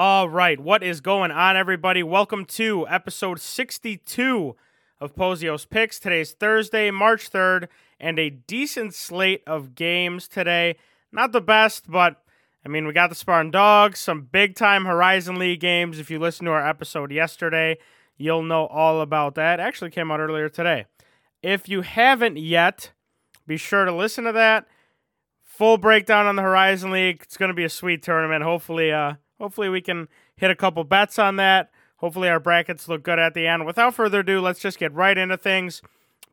All right, what is going on, everybody? Welcome to episode 62 of Pozios Picks. Today's Thursday, March 3rd, and a decent slate of games today. Not the best, but I mean, we got the Spartan Dogs, some big time Horizon League games. If you listen to our episode yesterday, you'll know all about that. Actually, came out earlier today. If you haven't yet, be sure to listen to that. Full breakdown on the Horizon League. It's going to be a sweet tournament. Hopefully, uh, hopefully we can hit a couple bets on that. Hopefully our brackets look good at the end. Without further ado, let's just get right into things.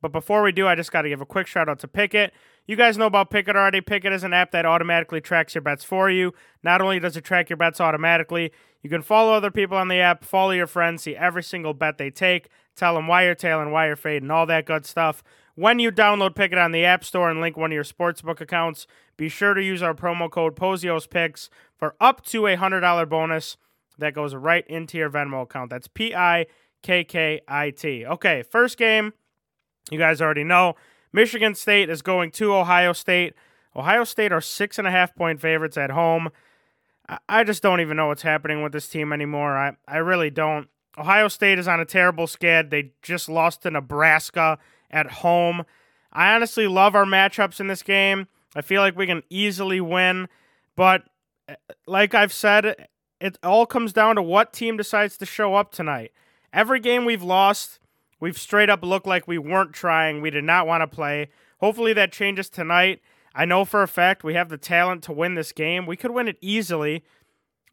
But before we do, I just got to give a quick shout out to Pikkit. You guys know about Pikkit already. Pikkit is an app that automatically tracks your bets for you. Not only does it track your bets automatically, you can follow other people on the app, follow your friends, see every single bet they take, tell them why you're tailing, why you're fading, all that good stuff. When you download Pikkit on the App Store and link one of your sportsbook accounts, be sure to use our promo code POZIOSPICKS for up to a $100 bonus that goes right into your Venmo account. That's P I K K I T. Okay, first game, you guys already know. Michigan State is going to Ohio State. Ohio State are six and a half point favorites at home. I just don't even know what's happening with this team anymore. I, I really don't. Ohio State is on a terrible skid. They just lost to Nebraska at home. I honestly love our matchups in this game. I feel like we can easily win, but eh, like I've said, it all comes down to what team decides to show up tonight. Every game we've lost, we've straight up looked like we weren't trying. We did not want to play. Hopefully that changes tonight. I know for a fact we have the talent to win this game. We could win it easily.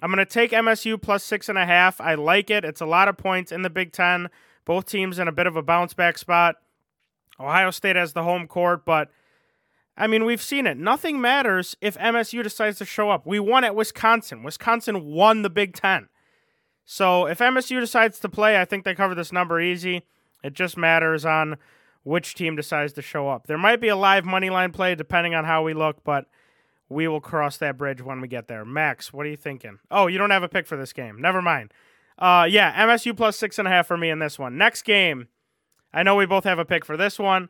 I'm going to take MSU plus six and a half. I like it. It's a lot of points in the Big Ten. Both teams in a bit of a bounce back spot. Ohio State has the home court, but I mean, we've seen it. Nothing matters if MSU decides to show up. We won at Wisconsin. Wisconsin won the Big Ten. So if MSU decides to play, I think they cover this number easy. It just matters on which team decides to show up. There might be a live money line play depending on how we look, but we will cross that bridge when we get there. Max, what are you thinking? Oh, you don't have a pick for this game. Never mind. Uh, yeah, MSU plus six and a half for me in this one. Next game, I know we both have a pick for this one.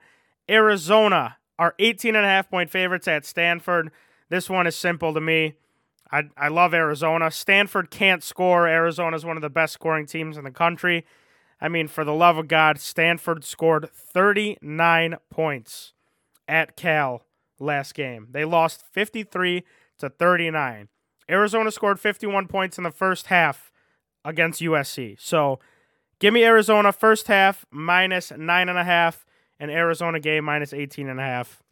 Arizona are 18 and a half point favorites at Stanford. This one is simple to me. I, I love Arizona. Stanford can't score. Arizona is one of the best scoring teams in the country. I mean, for the love of God, Stanford scored 39 points at Cal last game. They lost 53 to 39. Arizona scored 51 points in the first half against USC. So give me Arizona first half minus nine and a half and Arizona game minus 18 and a half.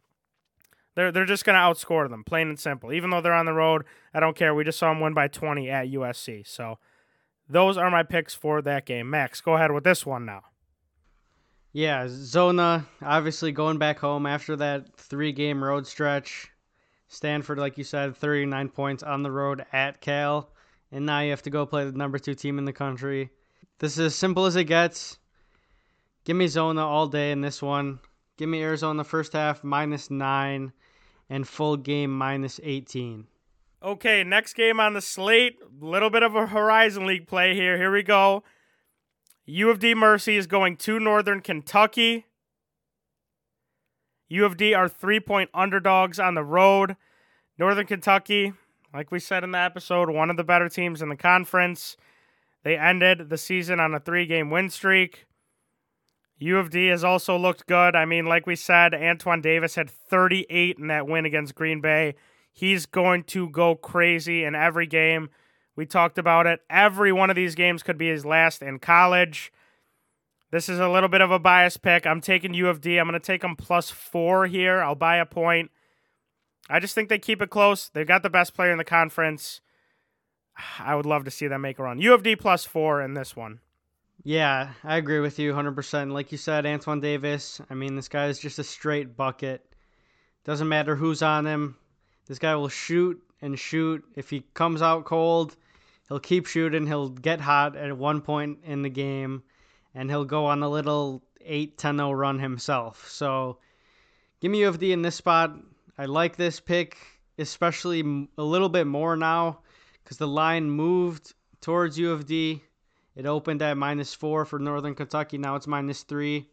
They're, they're just going to outscore them, plain and simple. Even though they're on the road, I don't care. We just saw them win by 20 at USC. So those are my picks for that game. Max, go ahead with this one now. Yeah, Zona obviously going back home after that three game road stretch. Stanford, like you said, 39 points on the road at Cal. And now you have to go play the number two team in the country. This is as simple as it gets. Give me Zona all day in this one. Give me Arizona first half minus nine and full game minus 18. Okay, next game on the slate. A Little bit of a Horizon League play here. Here we go. U of D Mercy is going to Northern Kentucky. U of D are three point underdogs on the road. Northern Kentucky, like we said in the episode, one of the better teams in the conference. They ended the season on a three game win streak. U of D has also looked good. I mean, like we said, Antoine Davis had 38 in that win against Green Bay. He's going to go crazy in every game. We talked about it. Every one of these games could be his last in college. This is a little bit of a bias pick. I'm taking U of D. I'm going to take them plus four here. I'll buy a point. I just think they keep it close. They've got the best player in the conference. I would love to see them make a run. U of D plus four in this one. Yeah, I agree with you 100%. Like you said, Antoine Davis, I mean, this guy is just a straight bucket. Doesn't matter who's on him. This guy will shoot and shoot. If he comes out cold, he'll keep shooting. He'll get hot at one point in the game, and he'll go on a little 8 10 0 run himself. So give me U of D in this spot. I like this pick, especially a little bit more now because the line moved towards U of D. It opened at minus four for Northern Kentucky. Now it's minus three.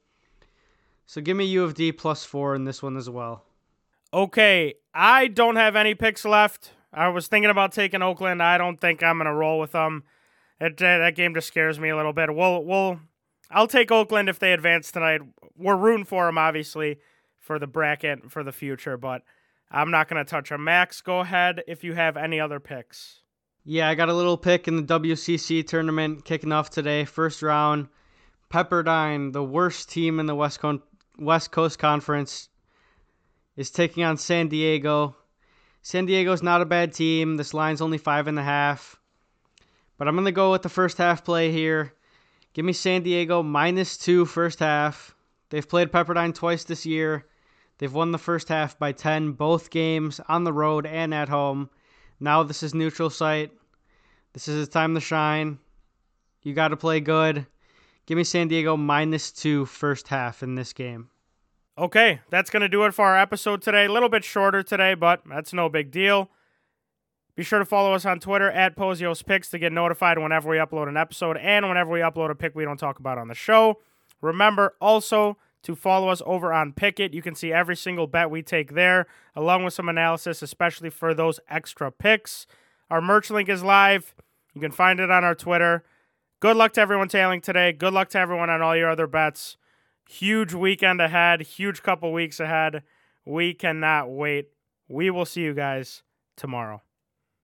So give me U of D plus four in this one as well. Okay, I don't have any picks left. I was thinking about taking Oakland. I don't think I'm gonna roll with them. It, uh, that game just scares me a little bit. We'll we'll I'll take Oakland if they advance tonight. We're rooting for them, obviously, for the bracket for the future, but I'm not gonna touch them. Max, go ahead if you have any other picks. Yeah, I got a little pick in the WCC tournament kicking off today, first round. Pepperdine, the worst team in the West, Con- West Coast Conference, is taking on San Diego. San Diego's not a bad team. This line's only five and a half. But I'm going to go with the first half play here. Give me San Diego minus two first half. They've played Pepperdine twice this year. They've won the first half by 10, both games on the road and at home. Now this is neutral site. This is a time to shine. You got to play good. Give me San Diego minus two first half in this game. Okay, that's going to do it for our episode today. A little bit shorter today, but that's no big deal. Be sure to follow us on Twitter at Pozios Picks to get notified whenever we upload an episode and whenever we upload a pick we don't talk about on the show. Remember also to follow us over on Pikkit. You can see every single bet we take there, along with some analysis, especially for those extra picks. Our merch link is live. You can find it on our Twitter. Good luck to everyone tailing today. Good luck to everyone on all your other bets. Huge weekend ahead, huge couple weeks ahead. We cannot wait. We will see you guys tomorrow.